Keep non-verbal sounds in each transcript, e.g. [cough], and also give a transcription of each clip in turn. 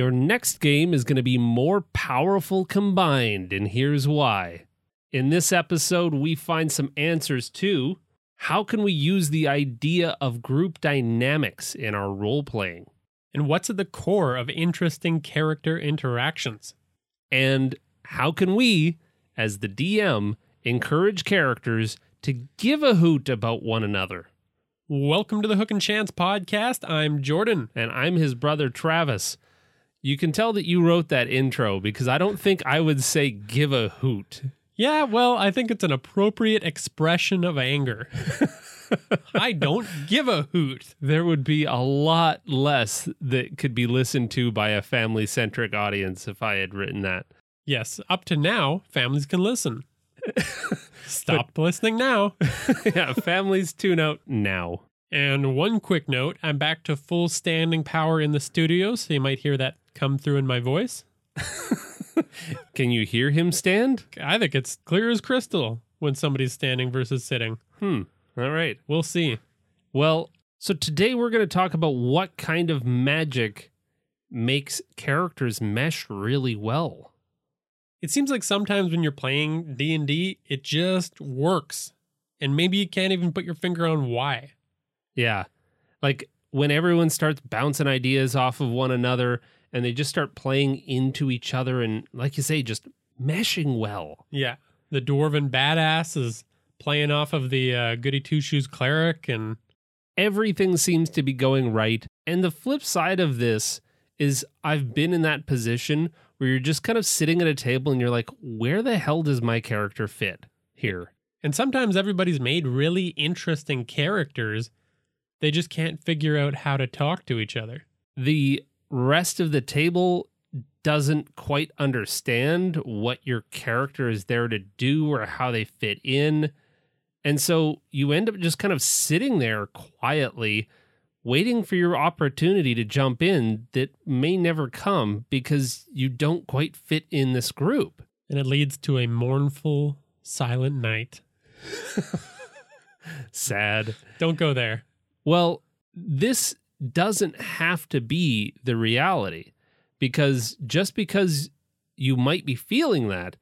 Your next game is going to be more powerful combined, and here's why. In this episode, we find some answers to how can we use the idea of group dynamics in our role playing? And what's at the core of interesting character interactions? And how can we, as the DM, encourage characters to give a hoot about one another? Welcome to the Hook and Chance podcast. I'm Jordan. And I'm his brother Travis. You can tell that you wrote that intro because I don't think I would say give a hoot. Yeah, well, I think it's an appropriate expression of anger. [laughs] I don't give a hoot. There would be a lot less that could be listened to by a family centric audience if I had written that. Yes, up to now, families can listen. [laughs] Stop listening now. [laughs] yeah, families tune out now. And one quick note I'm back to full standing power in the studio, so you might hear that come through in my voice. [laughs] Can you hear him stand? I think it's clear as crystal when somebody's standing versus sitting. Hmm. All right. We'll see. Well, so today we're going to talk about what kind of magic makes characters mesh really well. It seems like sometimes when you're playing D&D, it just works. And maybe you can't even put your finger on why. Yeah. Like when everyone starts bouncing ideas off of one another and they just start playing into each other and like you say just meshing well. Yeah. The dwarven badass is playing off of the uh, goody two shoes cleric and everything seems to be going right. And the flip side of this is I've been in that position where you're just kind of sitting at a table and you're like, where the hell does my character fit here? And sometimes everybody's made really interesting characters. They just can't figure out how to talk to each other. The rest of the table doesn't quite understand what your character is there to do or how they fit in. And so you end up just kind of sitting there quietly, waiting for your opportunity to jump in that may never come because you don't quite fit in this group. And it leads to a mournful, silent night. [laughs] Sad. Don't go there. Well, this doesn't have to be the reality because just because you might be feeling that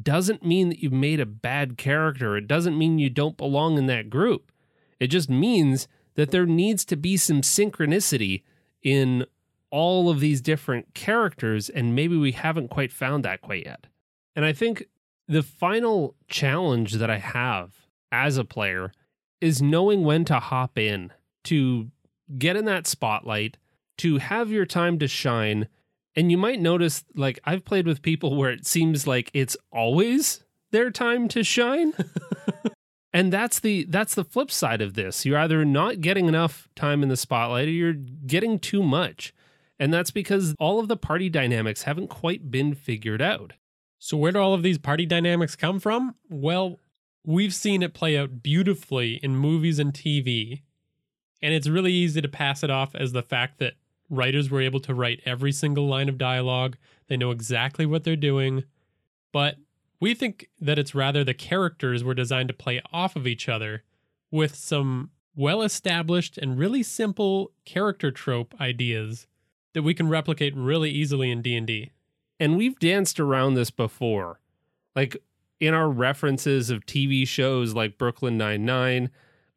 doesn't mean that you've made a bad character. It doesn't mean you don't belong in that group. It just means that there needs to be some synchronicity in all of these different characters, and maybe we haven't quite found that quite yet. And I think the final challenge that I have as a player is knowing when to hop in to get in that spotlight, to have your time to shine. And you might notice, like, I've played with people where it seems like it's always their time to shine. [laughs] and that's the that's the flip side of this. You're either not getting enough time in the spotlight or you're getting too much. And that's because all of the party dynamics haven't quite been figured out. So where do all of these party dynamics come from? Well, we've seen it play out beautifully in movies and TV and it's really easy to pass it off as the fact that writers were able to write every single line of dialogue. They know exactly what they're doing. But we think that it's rather the characters were designed to play off of each other with some well established and really simple character trope ideas that we can replicate really easily in D&D. And we've danced around this before. Like in our references of TV shows like Brooklyn Nine-Nine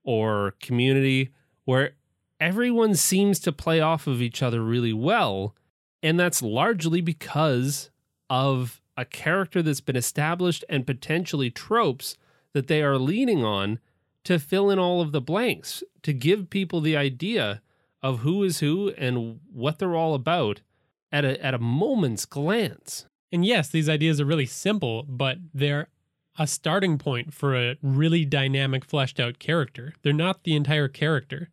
or Community, where everyone seems to play off of each other really well. And that's largely because of a character that's been established and potentially tropes that they are leaning on to fill in all of the blanks, to give people the idea of who is who and what they're all about at a, at a moment's glance. And yes, these ideas are really simple, but they're a starting point for a really dynamic, fleshed out character. They're not the entire character.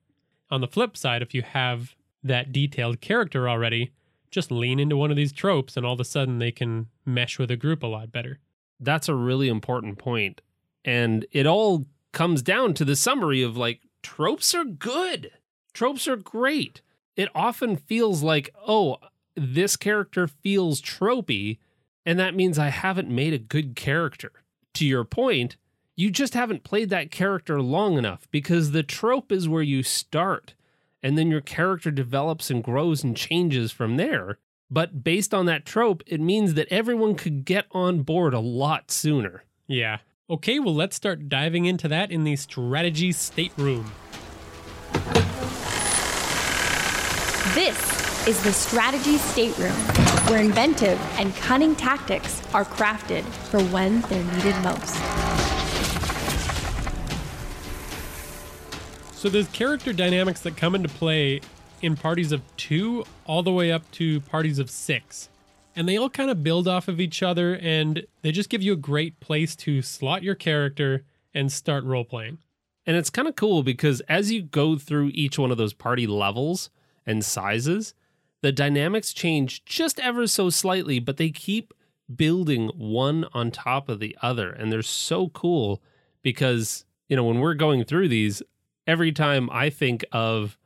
On the flip side, if you have that detailed character already, just lean into one of these tropes and all of a sudden they can mesh with a group a lot better. That's a really important point. And it all comes down to the summary of like tropes are good. Tropes are great. It often feels like, oh, this character feels tropey, and that means I haven't made a good character. To your point, you just haven't played that character long enough because the trope is where you start, and then your character develops and grows and changes from there. But based on that trope, it means that everyone could get on board a lot sooner. Yeah. Okay, well, let's start diving into that in the strategy stateroom. This is the strategy stateroom, where inventive and cunning tactics are crafted for when they're needed most. So there's character dynamics that come into play in parties of two all the way up to parties of six. And they all kind of build off of each other and they just give you a great place to slot your character and start role playing. And it's kind of cool because as you go through each one of those party levels and sizes, the dynamics change just ever so slightly, but they keep building one on top of the other. And they're so cool because, you know, when we're going through these, every time I think of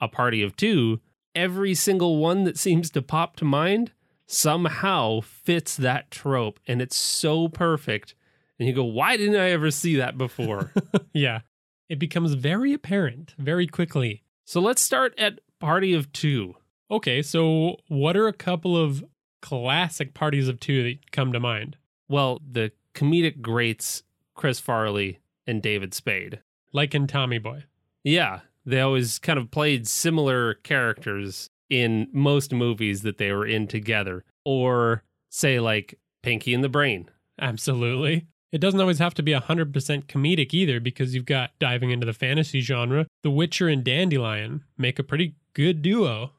a party of two, every single one that seems to pop to mind somehow fits that trope. And it's so perfect. And you go, why didn't I ever see that before? [laughs] yeah. It becomes very apparent very quickly. so let's start at party of two. Okay, so what are a couple of classic parties of two that come to mind? Well, the comedic greats, Chris Farley and David Spade. Like in Tommy Boy. Yeah, they always kind of played similar characters in most movies that they were in together. Or say like Pinky and the Brain. Absolutely. It doesn't always have to be 100% comedic either because you've got diving into the fantasy genre. The Witcher and Dandelion make a pretty good duo.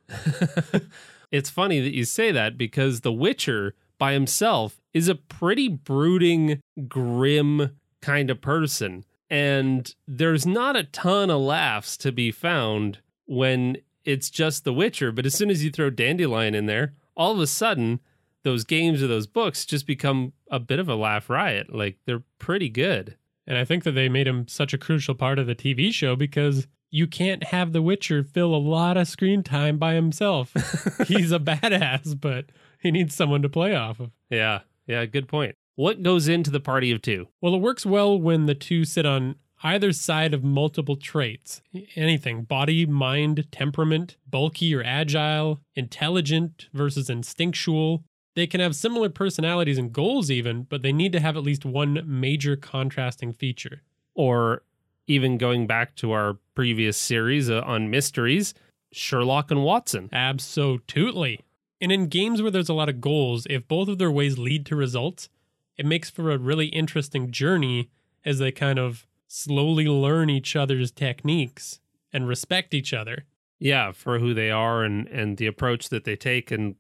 [laughs] it's funny that you say that because The Witcher by himself is a pretty brooding, grim kind of person. And there's not a ton of laughs to be found when it's just The Witcher. But as soon as you throw Dandelion in there, all of a sudden, those games or those books just become a bit of a laugh riot. Like they're pretty good. And I think that they made him such a crucial part of the TV show because you can't have The Witcher fill a lot of screen time by himself. [laughs] He's a badass, but he needs someone to play off of. Yeah. Yeah. Good point. What goes into the party of two? Well, it works well when the two sit on either side of multiple traits. Anything body, mind, temperament, bulky or agile, intelligent versus instinctual. They can have similar personalities and goals, even, but they need to have at least one major contrasting feature. Or even going back to our previous series uh, on mysteries, Sherlock and Watson. Absolutely. And in games where there's a lot of goals, if both of their ways lead to results, it makes for a really interesting journey as they kind of slowly learn each other's techniques and respect each other. Yeah, for who they are and and the approach that they take and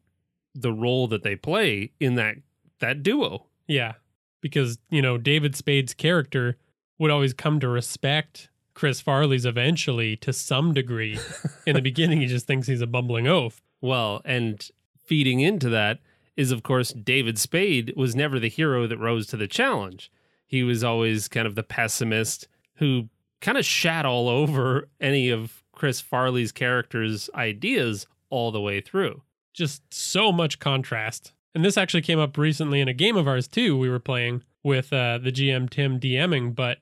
the role that they play in that that duo. Yeah. Because, you know, David Spade's character would always come to respect Chris Farley's eventually to some degree. [laughs] In the beginning, he just thinks he's a bumbling oaf. Well, and feeding into that is, of course, David Spade was never the hero that rose to the challenge. He was always kind of the pessimist who kind of shat all over [laughs] any of Chris Farley's character's ideas all the way through. Just so much contrast. And this actually came up recently in a game of ours, too. We were playing with uh, the GM Tim DMing, but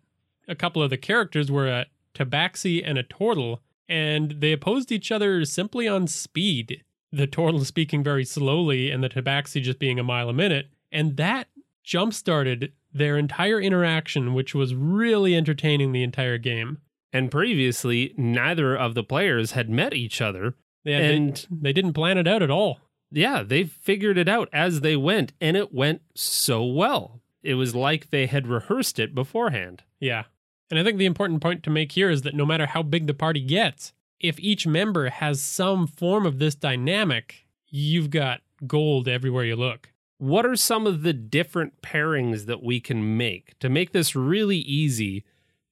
a couple of the characters were a Tabaxi and a Turtle, and they opposed each other simply on speed. The Turtle speaking very slowly, and the Tabaxi just being a mile a minute. And that jump started their entire interaction, which was really entertaining the entire game. And previously, neither of the players had met each other. Had- And- they, they didn't plan it out at all. Yeah, they figured it out as they went, and it went so well. It was like they had rehearsed it beforehand. Yeah. And I think the important point to make here is that no matter how big the party gets, if each member has some form of this dynamic, you've got gold everywhere you look. what are some of the different pairings that we can make to make this really easy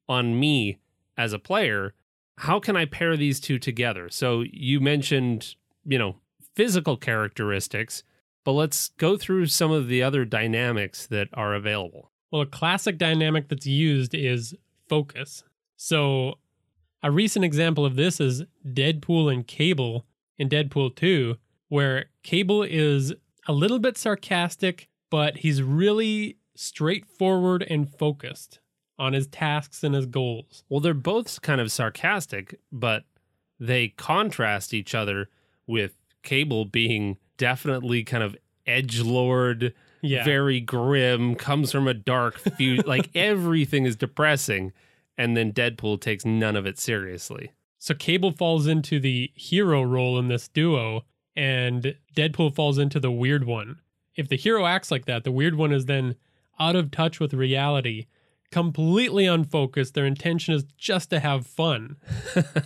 on me as a player? How can I pair these two together? So you mentioned, you know, physical characteristics, but let's go through some of the other dynamics that are available. Well, a classic dynamic that's used is focus. So, a recent example of this is Deadpool and Cable in Deadpool 2, where Cable is a little bit sarcastic, but he's really straightforward and focused on his tasks and his goals. Well, they're both kind of sarcastic, but they contrast each other with Cable being definitely kind of edge lord, Yeah. very grim, comes from a dark future. like [laughs] everything is depressing, and then Deadpool takes none of it seriously. So Cable falls into the hero role in this duo, and Deadpool falls into the weird one. If the hero acts like that, the weird one is then out of touch with reality, completely unfocused. Their intention is just to have fun.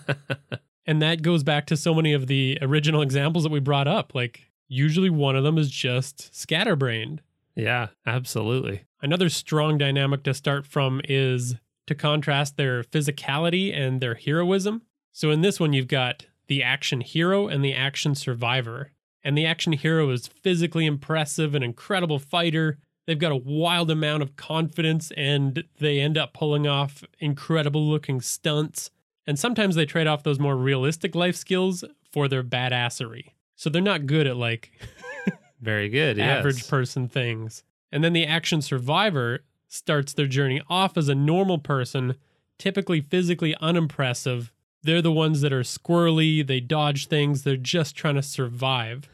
[laughs] and that goes back to so many of the original examples that we brought up. Like, usually one of them is just scatterbrained. Yeah, absolutely. Another strong dynamic to start from is to contrast their physicality and their heroism. So in this one, you've got the action hero and the action survivor. And the action hero is physically impressive, an incredible fighter. They've got a wild amount of confidence and they end up pulling off incredible looking stunts. And sometimes they trade off those more realistic life skills for their badassery. So they're not good at like [laughs] Very good. average yes. person things. And then the action survivor starts their journey off as a normal person, typically physically unimpressive. They're the ones that are squirrely, they dodge things, they're just trying to survive.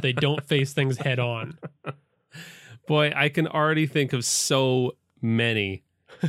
They don't [laughs] face things head on. Boy, I can already think of so many.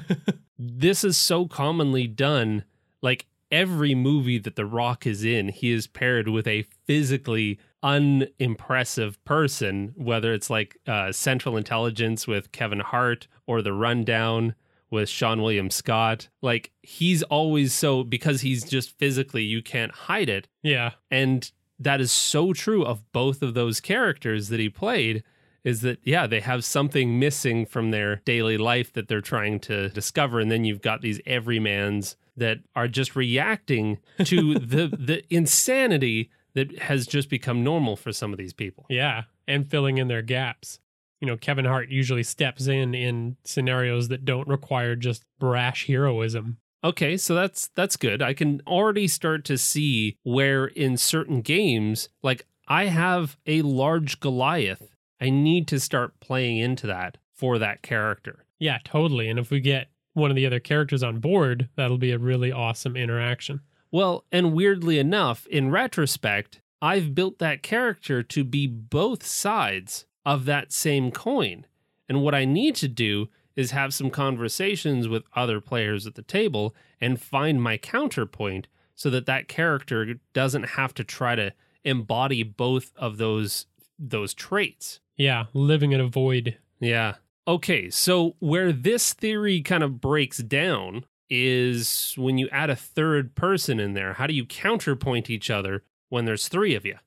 [laughs] this is so commonly done. Like every movie that The Rock is in, he is paired with a physically unimpressive person, whether it's like uh, Central Intelligence with Kevin Hart or The Rundown with Seann William Scott. Like he's always so, because he's just physically, you can't hide it. Yeah. And that is so true of both of those characters that he played is that yeah they have something missing from their daily life that they're trying to discover and then you've got these everymans that are just reacting to [laughs] the the insanity that has just become normal for some of these people Yeah. And filling in their gaps. You know, Kevin Hart usually steps in in scenarios that don't require just brash heroism. Okay, so that's that's good. I can already start to see where in certain games, like I have a large Goliath. I need to start playing into that for that character. Yeah, totally. And if we get one of the other characters on board, that'll be a really awesome interaction. Well, and weirdly enough, in retrospect, I've built that character to be both sides of that same coin. And what I need to do is have some conversations with other players at the table and find my counterpoint so that that character doesn't have to try to embody both of those those traits. Yeah, living in a void. Yeah. Okay, so where this theory kind of breaks down is when you add a third person in there. How do you counterpoint each other when there's three of you?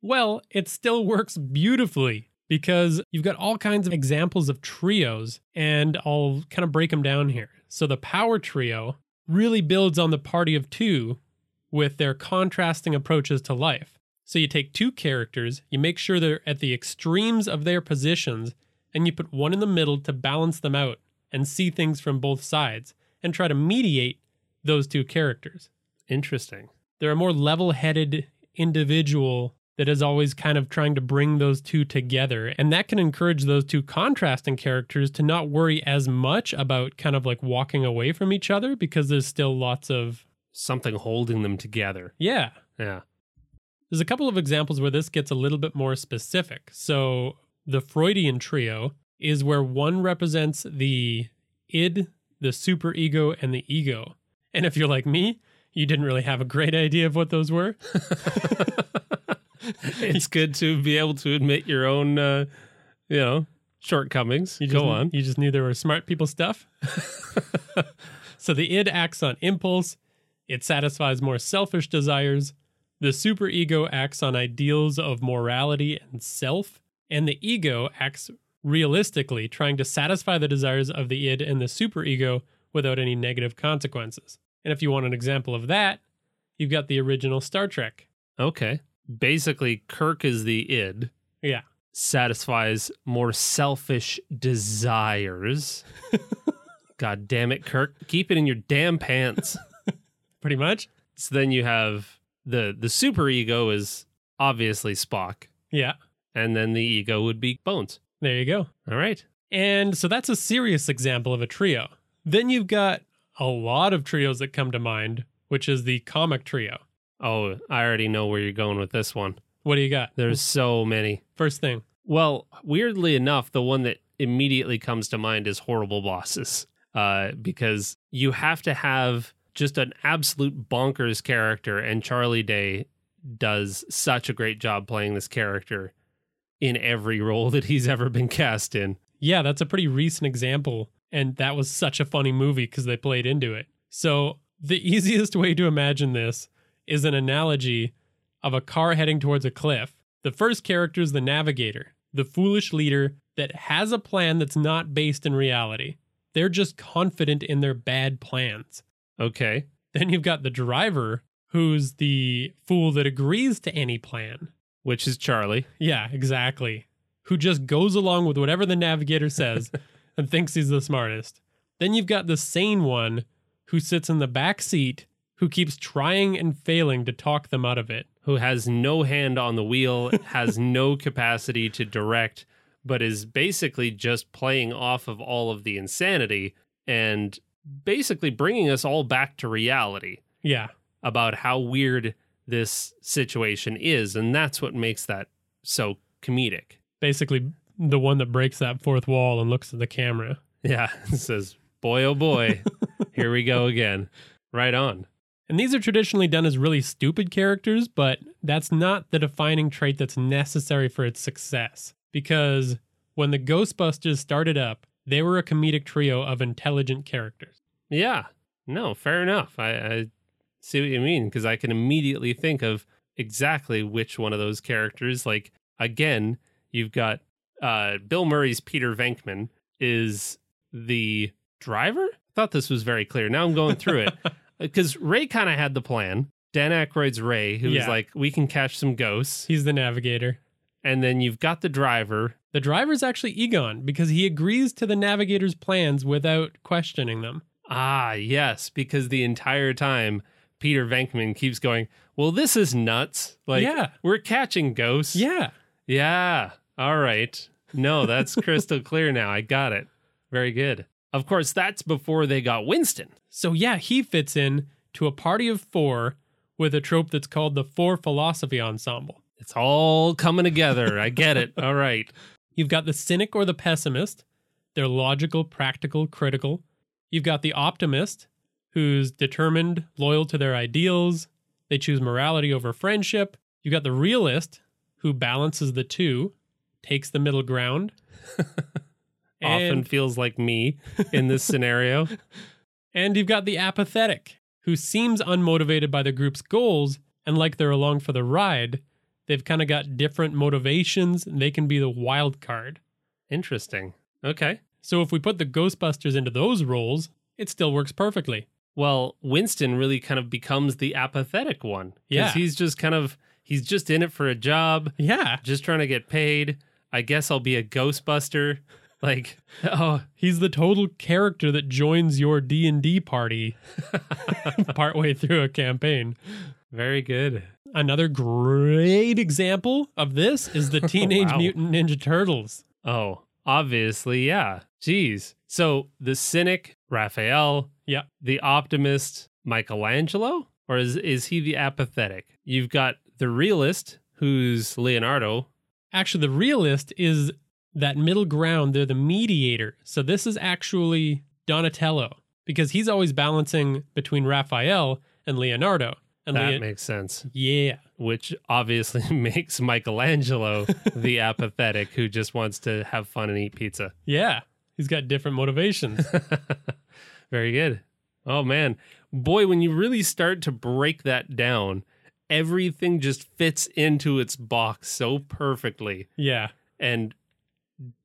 Well, it still works beautifully because you've got all kinds of examples of trios, and I'll kind of break them down here. So the power trio really builds on the party of two with their contrasting approaches to life. So you take two characters, you make sure they're at the extremes of their positions, and you put one in the middle to balance them out and see things from both sides and try to mediate those two characters. Interesting. They're a more level headed individual that is always kind of trying to bring those two together. And that can encourage those two contrasting characters to not worry as much about kind of like walking away from each other because there's still lots of, Something holding them together. yeah. Yeah. There's a couple of examples where this gets a little bit more specific. So the Freudian trio is where one represents the id, the superego, and the ego. And if you're like me, you didn't really have a great idea of what those were. [laughs] [laughs] it's good to be able to admit your own, uh, you know, shortcomings. You Go on. You just knew there were smart people stuff. [laughs] so the id acts on impulse. It satisfies more selfish desires. The superego acts on ideals of morality and self. And the ego acts realistically, trying to satisfy the desires of the id and the superego without any negative consequences. And if you want an example of that, you've got the original Star Trek. Okay. basically Kirk is the id, Yeah. satisfies more selfish desires. [laughs] God damn it, Kirk. Keep it in your damn pants. [laughs] Pretty much. so then you have the the super ego is obviously Spock, Yeah. and then the ego would be Bones. There you go. All right. And so that's a serious example of a trio. Then you've got a lot of trios that come to mind, which is the comic trio. Oh, I already know where you're going with this one. What do you got? There's so many. First thing. Well, weirdly enough, the one that immediately comes to mind is horrible bosses. Uh, because you have to have just an absolute bonkers character, and Charlie Day does such a great job playing this character in every role that he's ever been cast in. Yeah, that's a pretty recent example. And that was such a funny movie because they played into it. So, the [laughs] easiest way to imagine this is an analogy of a car heading towards a cliff. The first character is the navigator, the foolish leader that has a plan that's not based in reality. They're just confident in their bad plans. Okay. Then you've got the driver, who's the fool that agrees to any plan. Which is Charlie. Yeah, exactly. Who just goes along with whatever the navigator says [laughs] and thinks he's the smartest. Then you've got the sane one who sits in the back seat who keeps trying and failing to talk them out of it. who has no hand on the wheel, has [laughs] no capacity to direct, but is basically just playing off of all of the insanity and basically bringing us all back to reality Yeah, about how weird this situation is. And that's what makes that so comedic. basically the one that breaks that fourth wall and looks at the camera. Yeah, [laughs] it says, boy, oh boy, [laughs] here we go again. Right on. And these are traditionally done as really stupid characters, but that's not the defining trait that's necessary for its success. Because when the Ghostbusters started up, they were a comedic trio of intelligent characters. Yeah, no, fair enough. I, I see what you mean because I can immediately think of exactly which one of those characters. Like again, you've got uh, Bill Murray's Peter Venkman is the driver. I thought this was very clear. Now I'm going through it [laughs] because Ray kind of had the plan. Dan Aykroyd's Ray, who was Yeah. like, "We can catch some ghosts," He's the navigator. and then you've got the driver. The driver's actually Egon because he agrees to the navigator's plans without questioning them. Ah, yes, because the entire time Peter Venkman keeps going, Well, this is nuts. Like, Yeah. we're catching ghosts. Yeah. Yeah. All right. No, that's crystal [laughs] clear now. I got it. Very good. Of course, that's before they got Winston. So, yeah, he fits in to a party of four with a trope that's called the Four Philosophy Ensemble. It's all coming together. I get it. [laughs] All right. You've got the cynic or the pessimist. They're logical, practical, critical. You've got the optimist, who's determined, loyal to their ideals. They choose morality over friendship. You've got the realist, who balances the two, takes the middle ground. [laughs] Often feels like me in this scenario. [laughs] And you've got the apathetic, who seems unmotivated by the group's goals, and like they're along for the ride, they've kind of got different motivations, and they can be the wild card. Interesting. Okay. So if we put the Ghostbusters into those roles, it still works perfectly. Well, Winston really kind of becomes the apathetic one. Yeah. He's just kind of, he's just in it for a job. Yeah, just trying to get paid. I guess I'll be a Ghostbuster. [laughs] Like, [laughs] oh, he's the total character that joins your D&D party [laughs] partway through a campaign. very good. Another great example of this is the oh, Teenage Wow. Mutant Ninja Turtles. Oh, obviously, yeah. Jeez. So the cynic, Raphael, Yeah. the optimist, Michelangelo, or is is he the apathetic? You've got the realist, who's Leonardo. Actually, the realist is that middle ground. They're the mediator. So this is actually Donatello because he's always balancing between Raphael and Leonardo. And That Leo- makes sense. yeah, Which obviously [laughs] makes Michelangelo the [laughs] apathetic who just wants to have fun and eat pizza. yeah, he's got different motivations. [laughs] Very good. Oh man, boy, when you really start to break that down, everything just fits into its box so perfectly. yeah, And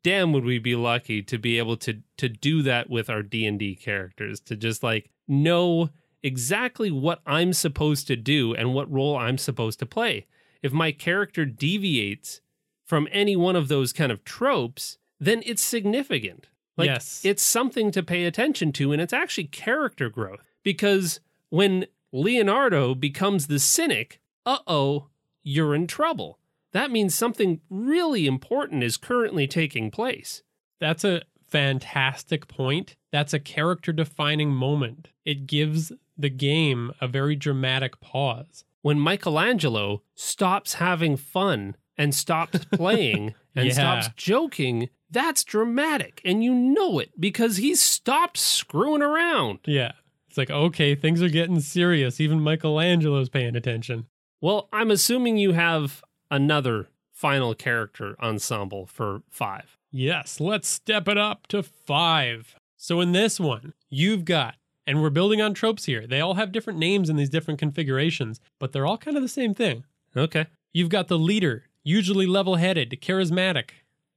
damn, would we be lucky to be able to to do that with our D and D characters to just like know exactly what I'm supposed to do and what role I'm supposed to play. if my character deviates from any one of those kind of tropes, then it's significant. Like Yes. it's something to pay attention to and it's actually character growth because when Leonardo becomes the cynic, uh-oh, you're in trouble. That means something really important is currently taking place. That's a fantastic point. That's a character defining moment. It gives the game a very dramatic pause. when Michelangelo stops having fun and stops playing [laughs] and Yeah. stops joking, that's dramatic. And you know it because he's stopped screwing around. Yeah. It's like, okay, things are getting serious. Even Michelangelo's paying attention. Well, I'm assuming you have another final character ensemble for five. Yes, let's step it up to five. So in this one, you've got, and we're building on tropes here. They all have different names in these different configurations, but they're all kind of the same thing. Okay. You've got the leader, usually level headed, charismatic,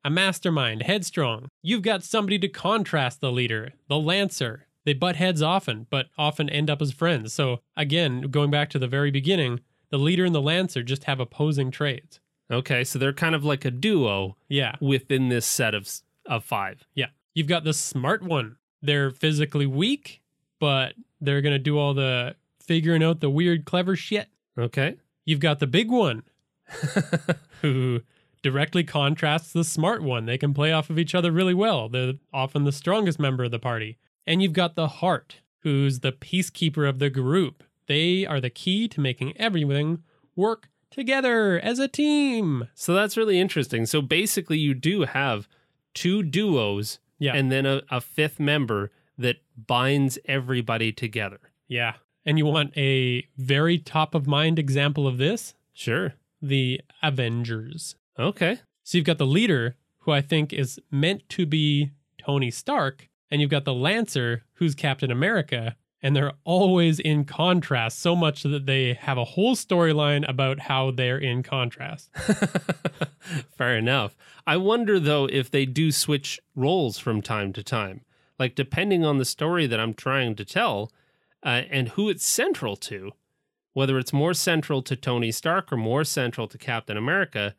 a mastermind, headstrong. You've got somebody to contrast the leader, the lancer. They butt heads often, but often end up as friends. So, again, going back to the very beginning, the leader and the lancer just have opposing traits. Okay. So they're kind of like a duo Yeah. within this set of, of five. Yeah. You've got the smart one. They're physically weak, but they're going to do all the figuring out the weird, clever shit. Okay. You've got the big one [laughs] who directly contrasts the smart one. They can play off of each other really well. They're often the strongest member of the party. And you've got the heart, who's the peacekeeper of the group. They are the key to making everything work together as a team. So that's really interesting. So basically, you do have two duos Yeah. and then a, a fifth member that binds everybody together. yeah. And you want a very top of mind example of this? Sure. The Avengers. Okay. So you've got the leader, who I think is meant to be Tony Stark, and you've got the Lancer, who's Captain America, and they're always in contrast so much that they have a whole storyline about how they're in contrast. [laughs] Fair enough. I wonder though if they do switch roles from time to time. Like depending on the story that I'm trying to tell uh, and who it's central to, whether it's more central to Tony Stark or more central to Captain America,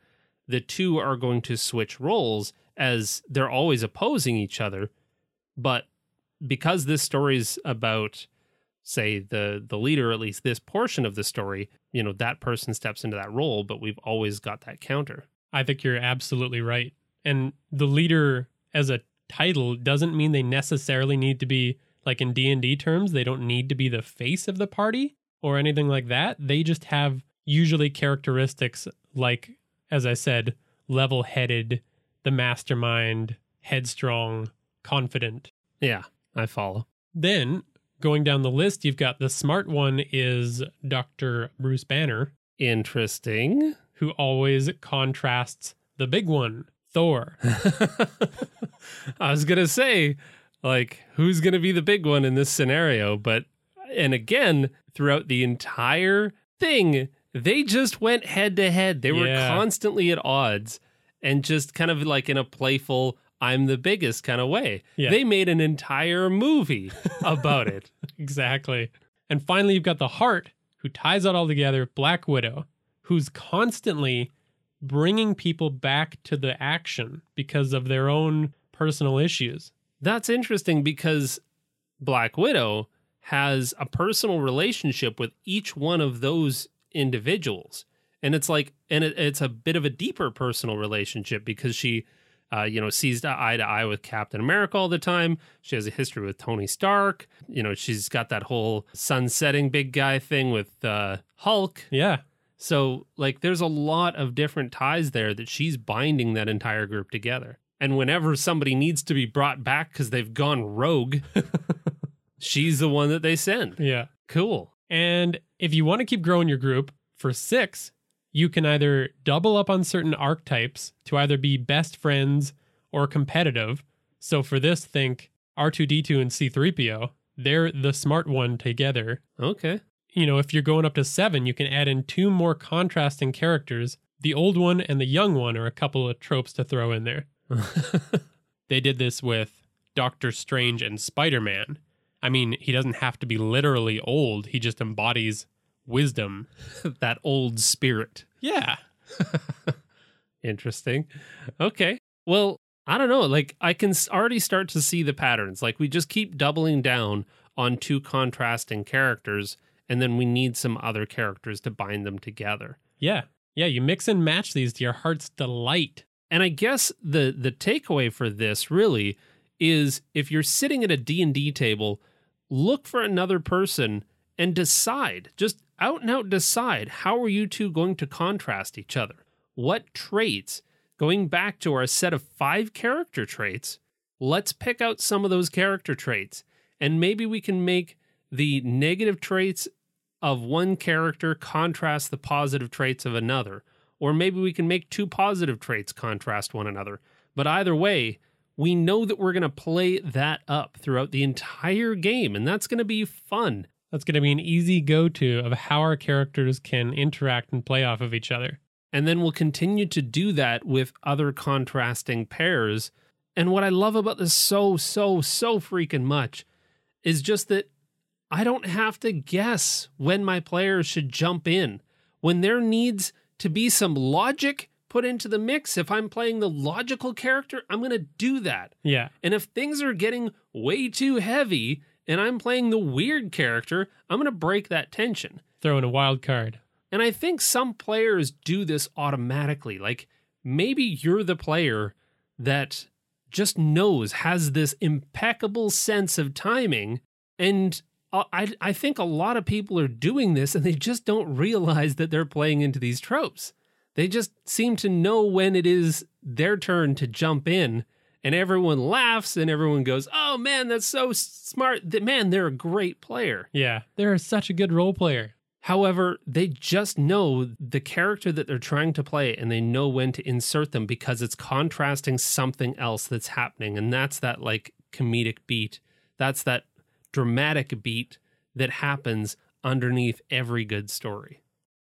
the two are going to switch roles as they're always opposing each other. But because this story's about say the the leader at least this portion of the story, you know, that person steps into that role, but we've always got that counter. I think you're absolutely right. And the leader as a title doesn't mean they necessarily need to be like in D&D terms, they don't need to be the face of the party or anything like that. They just have usually characteristics like as I said, level-headed, the mastermind, headstrong, confident. Yeah, I follow. Then, going down the list, you've got the smart one is Dr. Bruce Banner, Interesting. who always contrasts the big one, Thor. [laughs] [laughs] I was going to say, like, who's going to be the big one in this scenario? But, and again, throughout the entire thing, they just went head to head. They were constantly at odds and just kind of like in a playful, I'm the biggest kind of way. Yeah. They made an entire movie about it. [laughs] Exactly. And finally, you've got the heart who ties it all together, Black Widow, who's constantly bringing people back to the action because of their own personal issues. That's interesting because Black Widow has a personal relationship with each one of those individuals. And it's like, and it, it's a bit of a deeper personal relationship because she, uh, you know, sees eye to eye with Captain America all the time. She has a history with Tony Stark. You know, she's got that whole sun setting big guy thing with uh, Hulk. Yeah. So, like, there's a lot of different ties there that she's binding that entire group together. And whenever somebody needs to be brought back because they've gone rogue, [laughs] she's the one that they send. Yeah. Cool. And if you want to keep growing your group for six, you can either double up on certain archetypes to either be best friends or competitive. So for this, think R2D2 and C3PO. They're the smart one together. Okay. You know, if you're going up to seven, you can add in two more contrasting characters. The old one and the young one are a couple of tropes to throw in there. [laughs] They did this with Doctor Strange and Spider Man. I mean, he doesn't have to be literally old, he just embodies wisdom. [laughs] that old spirit. Yeah. [laughs] Interesting. Okay. Well, I don't know. Like, I can already start to see the patterns. Like, we just keep doubling down on two contrasting characters, and then we need some other characters to bind them together. Yeah. Yeah. You mix and match these to your heart's delight. And I guess the the takeaway for this really is if you're sitting at a D&D table, look for another person and decide, just out and out decide how are you two going to contrast each other? What traits? Going back to our set of 5 character traits, let's pick out some of those character traits and maybe we can make the negative traits of one character contrast the positive traits of another or maybe we can make two positive traits contrast one another. But either way, we know that we're going to play that up throughout the entire game, and that's going to be fun. That's going to be an easy go to of how our characters can interact and play off of each other. And then we'll continue to do that with other contrasting pairs. And what I love about this so, so, so freaking much is just that I don't have to guess when my players should jump in. When there needs to be some logic put into the mix, if I'm playing the logical character, I'm going to do that. Yeah. And if things are getting way too heavy and I'm playing the weird character, I'm going to break that tension. Throw in a wild card. And I think some players do this automatically. Like maybe you're the player that just knows, has this impeccable sense of timing. And uh, I, I think a lot of people are doing this and they just don't realize that they're playing into these tropes. They just seem to know when it is their turn to jump in. And everyone laughs and everyone goes, Oh man, that's so smart. Th- Man, they're a great player. Yeah. They're such a good role player. However, they just know the character that they're trying to play and they know when to insert them because it's contrasting something else that's happening. And that's that like comedic beat. That's that dramatic beat that happens underneath every good story.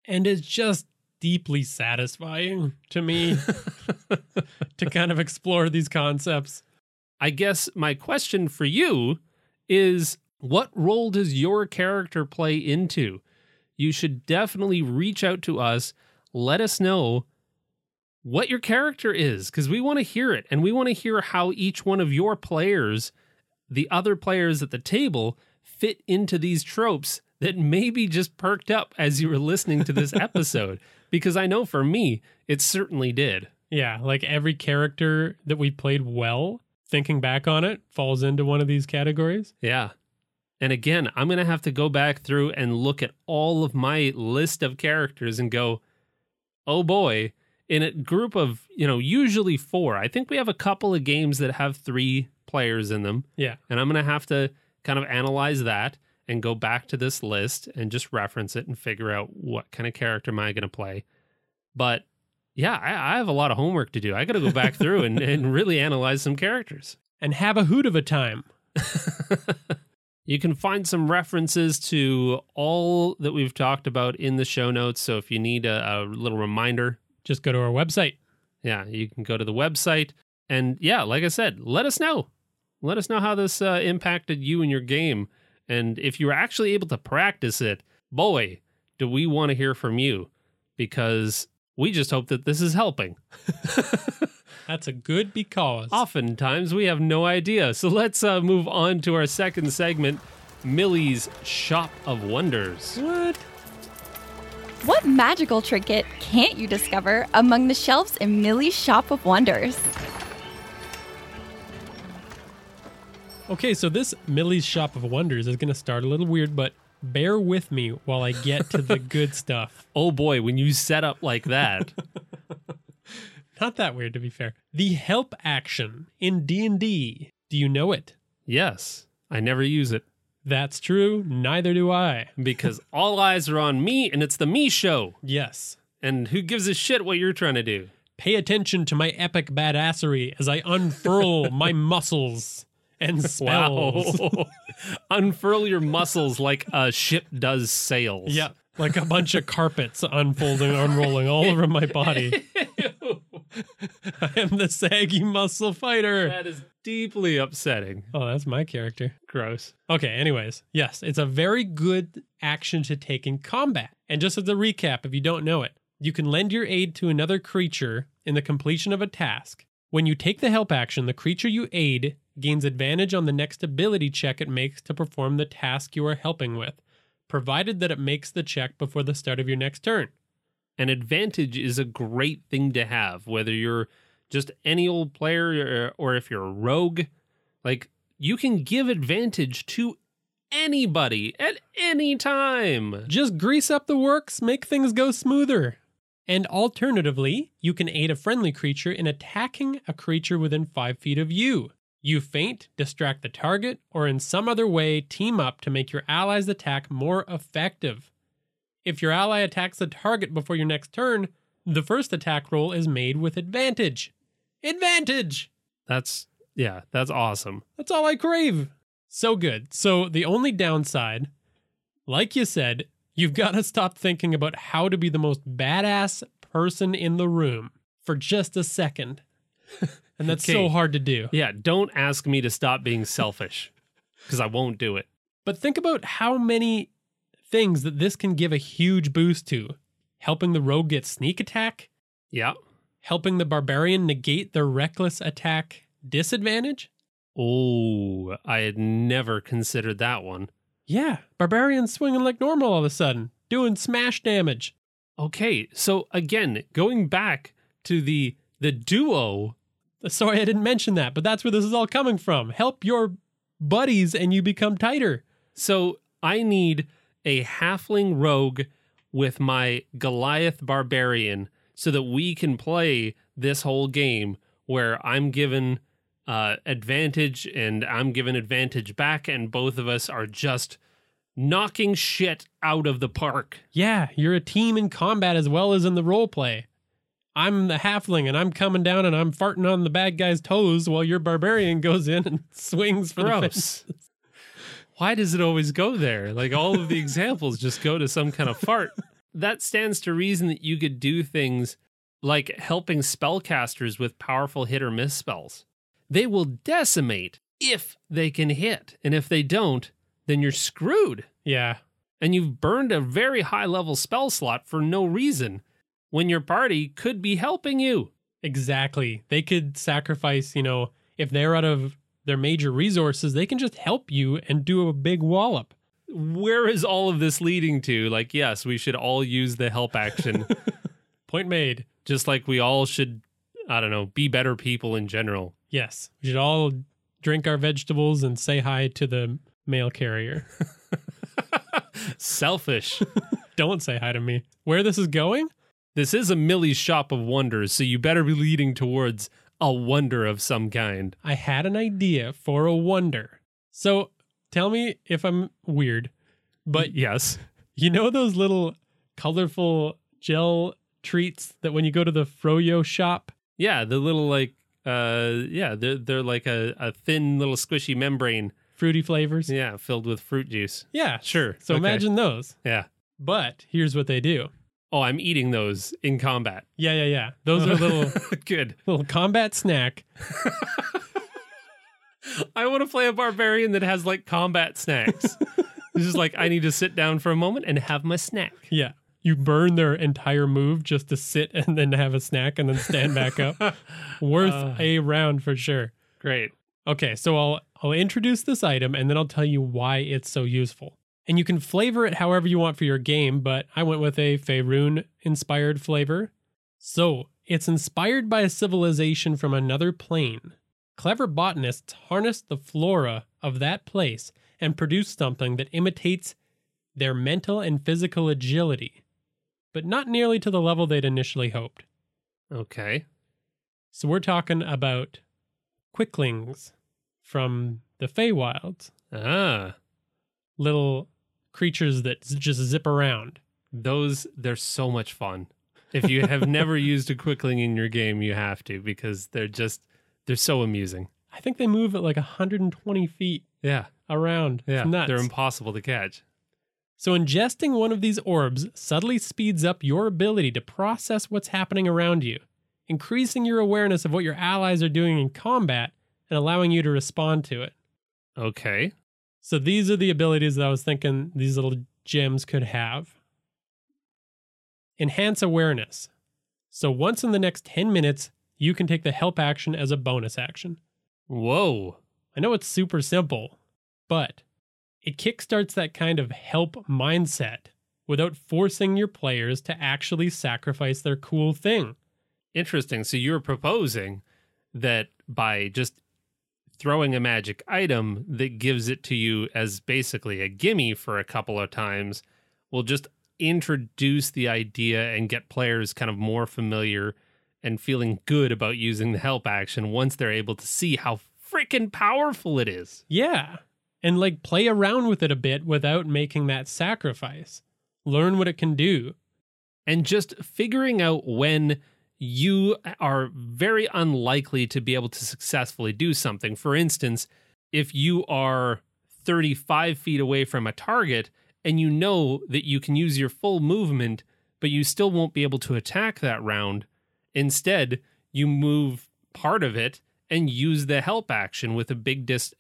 And it's just deeply satisfying to me [laughs] to kind of explore these concepts. I guess my question for you is what role does your character play into? You should definitely reach out to us. Let us know what your character is because we want to hear it and we want to hear how each one of your players, the other players at the table, fit into these tropes that maybe just perked up as you were listening to this [laughs] episode. Because I know for me, it certainly did. Yeah. Like every character that we played well, thinking back on it, falls into one of these categories. Yeah. And again, I'm going to have to go back through and look at all of my list of characters and go, oh boy, in a group of, you know, usually four. I think we have a couple of games that have three players in them. Yeah. And I'm going to have to kind of analyze that and go back to this list and just reference it and figure out what kind of character am I going to play. But yeah, I, I have a lot of homework to do. I got to go back through and, [laughs] [laughs] and really analyze some characters. And have a hoot of a time. [laughs] You can find some references to all that we've talked about in the show notes. So if you need a, a little reminder, Just go to our website. yeah, you can go to the website. And yeah, like I said, let us know. Let us know how this uh, impacted you and your game. And if you're actually able to practice it, boy, do we want to hear from you because we just hope that this is helping. [laughs] That's a good because. Oftentimes we have no idea. So let's uh, move on to our second segment Millie's Shop of Wonders. What? What magical trinket can't you discover among the shelves in Millie's Shop of Wonders? Okay, so this Millie's Shop of Wonders is going to start a little weird, but bear with me while I get to the good stuff. [laughs] Oh boy, when you set up like that. [laughs] Not that weird, to be fair. The help action in D&D. Do you know it? yes, I never use it That's true. Neither do I. [laughs] because all eyes are on me and it's the me show. Yes. And who gives a shit what you're trying to do? Pay attention to my epic badassery as I unfurl my muscles and [laughs] spells. Wow. [laughs] Unfurl your muscles like a ship does sails. Yeah, like a bunch of carpets unfolding, unrolling all over my body. [laughs] I am the saggy muscle fighter. That is deeply upsetting. Oh, that's my character. Gross. Okay, anyways, yes, it's a very good action to take in combat. And just as a recap, if you don't know it, You can lend your aid to another creature in the completion of a task. When you take the help action, the creature you aid gains advantage on the next ability check it makes to perform the task you are helping with, provided that it makes the check before the start of your next turn. An advantage is a great thing to have, whether you're just any old player or, or if you're a rogue. Like, you can give advantage to anybody at any time. Just grease up the works, make things go smoother. And alternatively, you can aid a friendly creature in attacking a creature within 5 feet of you. You feint, distract the target, or in some other way team up to make your ally's attack more effective. If your ally attacks the target before your next turn, the first attack roll is made with advantage. Advantage! That's, yeah, that's awesome. That's all I crave. So good. So the only downside, like you said, you've got to [laughs] stop thinking about how to be the most badass person in the room for just a second. [laughs] and that's so hard to do. Yeah, don't ask me to stop being selfish because I won't do it. But think about how many things that this can give a huge boost to. Helping the rogue get sneak attack, Yeah. helping the barbarian negate their reckless attack disadvantage. Oh, I had never considered that one. Yeah, barbarian swinging like normal all of a sudden, doing smash damage. Okay, so again, going back to the the duo, Sorry, I didn't mention that, but that's where this is all coming from. Help your buddies and you become tighter. so I need a halfling rogue with my Goliath barbarian so that we can play this whole game where I'm given uh, advantage and I'm given advantage back, and both of us are just knocking shit out of the park. Yeah, you're a team in combat as well as in the role play. I'm the halfling and I'm coming down and I'm farting on the bad guy's toes while your barbarian goes in and [laughs] swings for the fence. Why does it always go there? Like all of the examples just go to some kind of fart. That stands to reason that you could do things like helping spellcasters with powerful hit or miss spells. They will decimate if they can hit. And if they don't, then you're screwed. Yeah, And you've burned a very high level spell slot for no reason when your party could be helping you. exactly. They could sacrifice, you know, if they're out of their major resources, they can just help you and do a big wallop. Where is all of this leading to? Like, yes, we should all use the help action. [laughs] Point made. just like we all should i don't know be better people in general Yes, we should all drink our vegetables and say hi to the mail carrier. [laughs] selfish [laughs] Don't say hi to me. Where this is going? This is a millie's shop of wonders so you better be leading towards a wonder of some kind I had an idea for a wonder. So tell me if I'm weird, but yes you know those little colorful gel treats that when you go to the Froyo shop? yeah the little like uh yeah they're, they're like a, a thin little squishy membrane Fruity flavors? yeah filled with fruit juice Yeah. Sure, So okay. imagine those. yeah But here's what they do. Oh i'm eating those in combat Yeah, yeah, yeah. Those are [laughs] little good little combat snack. [laughs] i want to play a barbarian that has like combat snacks [laughs] This is like i need to sit down for a moment and have my snack Yeah. You burn their entire move just to sit and then have a snack and then stand back up. Worth Uh. a round for sure. great Okay, so I'll I'll introduce this item and then I'll tell you why it's so useful. And you can flavor it however you want for your game, but I went with a Faerun inspired flavor. So, it's inspired by a civilization from another plane. Clever botanists harnessed the flora of that place and produced something that imitates their mental and physical agility, but not nearly to the level they'd initially hoped. okay So we're talking about quicklings from the Feywilds, ah little creatures that just zip around. those they're so much fun if you have never [laughs] used a quickling in your game you have to because they're just they're so amusing I think they move at like 120 feet yeah around. yeah they're impossible to catch so ingesting one of these orbs subtly speeds up your ability to process what's happening around you, increasing your awareness of what your allies are doing in combat and allowing you to respond to it. okay So these are the abilities that I was thinking these little gems could have. Enhance awareness. So once in the next 10 minutes, you can take the help action as a bonus action. Whoa. I know it's super simple, but it kickstarts that kind of help mindset without forcing your players to actually sacrifice their cool thing. Interesting. So you're proposing that by just throwing a magic item that gives it to you as basically a gimme for a couple of times will just introduce the idea and get players kind of more familiar and feeling good about using the help action once they're able to see how freaking powerful it is. Yeah. And like play around with it a bit without making that sacrifice. Learn what it can do. And just figuring out when you are very unlikely to be able to successfully do something. For instance, if you are 35 feet away from a target and you know that you can use your full movement, but you still won't be able to attack that round, instead, you move part of it and use the help action with a big dis-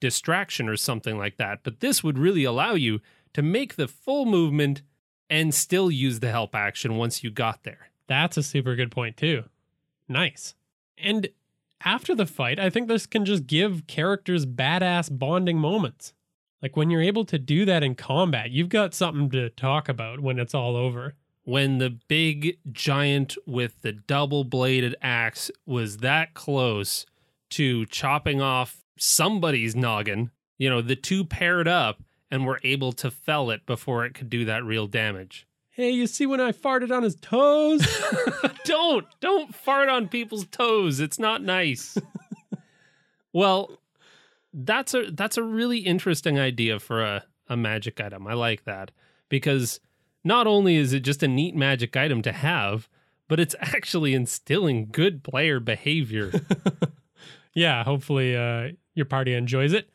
distraction or something like that. But this would really allow you to make the full movement and still use the help action once you got there. That's a super good point, too. Nice. And after the fight, I think this can just give characters badass bonding moments. Like when you're able to do that in combat, you've got something to talk about when it's all over. When the big giant with the double bladed axe was that close to chopping off somebody's noggin, you know, the two paired up and were able to fell it before it could do that real damage. Hey, you see when I farted on his toes? [laughs] don't don't fart on people's toes. It's not nice. [laughs] well, that's a that's a really interesting idea for a, a magic item. I like that because not only is it just a neat magic item to have, but it's actually instilling good player behavior. [laughs] yeah, hopefully uh, your party enjoys it.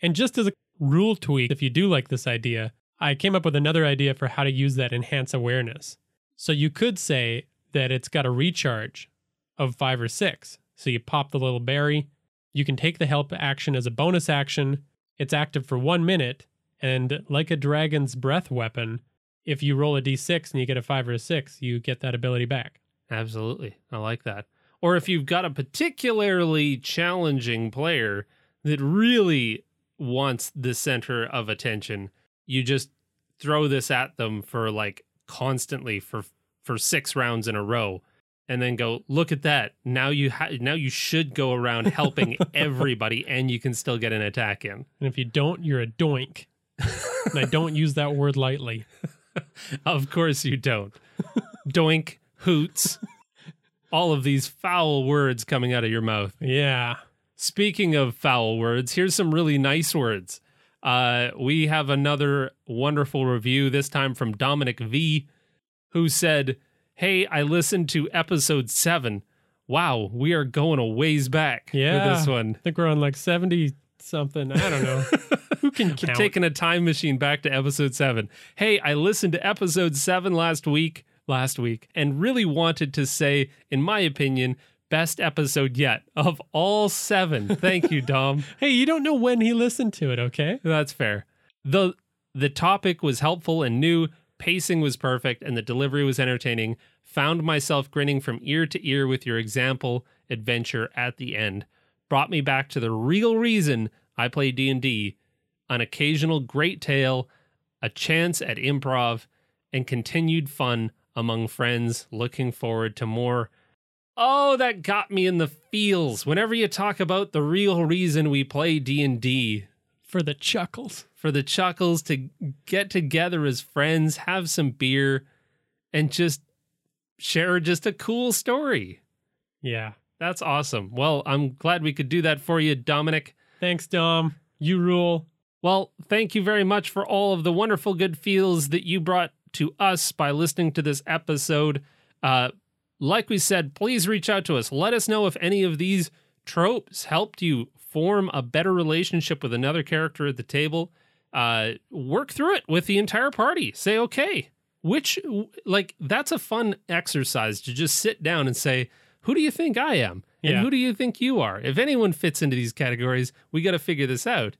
And just as a rule tweak, if you do like this idea, I came up with another idea for how to use that enhance awareness. So you could say that it's got a recharge of five or six. So you pop the little berry, you can take the help action as a bonus action. It's active for one minute, and like a dragon's breath weapon, if you roll a d6 and you get a five or a six, you get that ability back. Absolutely. I like that. Or if you've got a particularly challenging player that really wants the center of attention, you just throw this at them for like constantly for for six rounds in a row and then go look at that. Now you ha- now you should go around helping [laughs] everybody and you can still get an attack in. And if you don't you're a doink. And i don't use that word lightly. [laughs] Of course you don't. Doink hoots all of these foul words coming out of your mouth. Yeah. Speaking of foul words here's some really nice words uh, we have another wonderful review, this time from Dominic V, who said, Hey, I listened to episode seven. Wow, we are going a ways back yeah, with this one. I think we're on like 70 something. I don't know. [laughs] Who can count? Taking a time machine back to episode seven. Hey, I listened to episode seven last week, last week, and really wanted to say, in my opinion, best episode yet of all seven. Thank you, Dom. [laughs] hey, you don't know when he listened to it, okay? That's fair. The the topic was helpful and new, pacing was perfect, and the delivery was entertaining. Found myself grinning from ear to ear with your example adventure at the end. Brought me back to the real reason I play D&D, an occasional great tale, a chance at improv, and continued fun among friends. Looking forward to more Oh, that got me in the feels. Whenever you talk about the real reason we play D&D, for the chuckles, for the chuckles to get together as friends, have some beer and just share just a cool story. Yeah. That's awesome. Well, I'm glad we could do that for you, Dominic. Thanks, Dom. You rule. Well, thank you very much for all of the wonderful good feels that you brought to us by listening to this episode. Uh, like we said, please reach out to us. Let us know if any of these tropes helped you form a better relationship with another character at the table. Uh, work through it with the entire party. Say, okay, which, like, that's a fun exercise to just sit down and say, who do you think I am? And Yeah. who do you think you are? If anyone fits into these categories, we got to figure this out.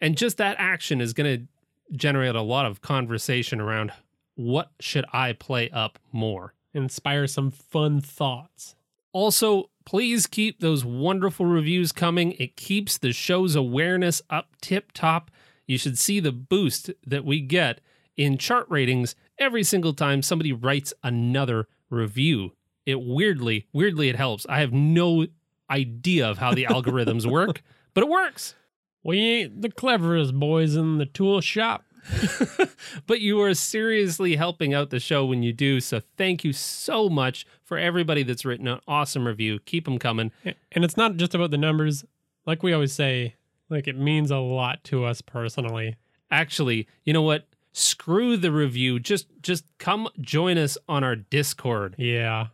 And just that action is going to generate a lot of conversation around what should I play up more? Inspire some fun thoughts. Also, please keep those wonderful reviews coming. It keeps the show's awareness up tip top. You should see the boost that we get in chart ratings every single time somebody writes another review. It weirdly, weirdly, it helps. I have no idea of how the [laughs] algorithms work, but it works. We ain't the cleverest boys in the tool shop. [laughs] but you are seriously helping out the show when you do. So thank you so much for everybody that's written an awesome review. Keep them coming. And it's not just about the numbers. Like we always say, like it means a lot to us personally. Actually, you know what? Screw the review. Just just come join us on our Discord. Yeah.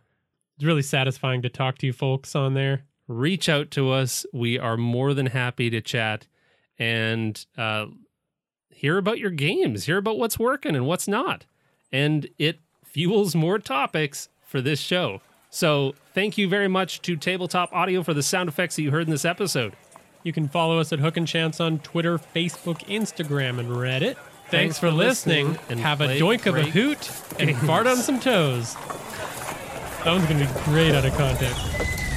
It's really satisfying to talk to you folks on there. Reach out to us. We are more than happy to chat and uh hear about your games, hear about what's working and what's not. And it fuels more topics for this show. So, thank you very much to Tabletop Audio for the sound effects that you heard in this episode. You can follow us at Hook and Chance on Twitter, Facebook, Instagram, and Reddit. Thanks, for for listening. listening, and Have a doink of a hoot and fart on some toes. That one's going to be great out of context.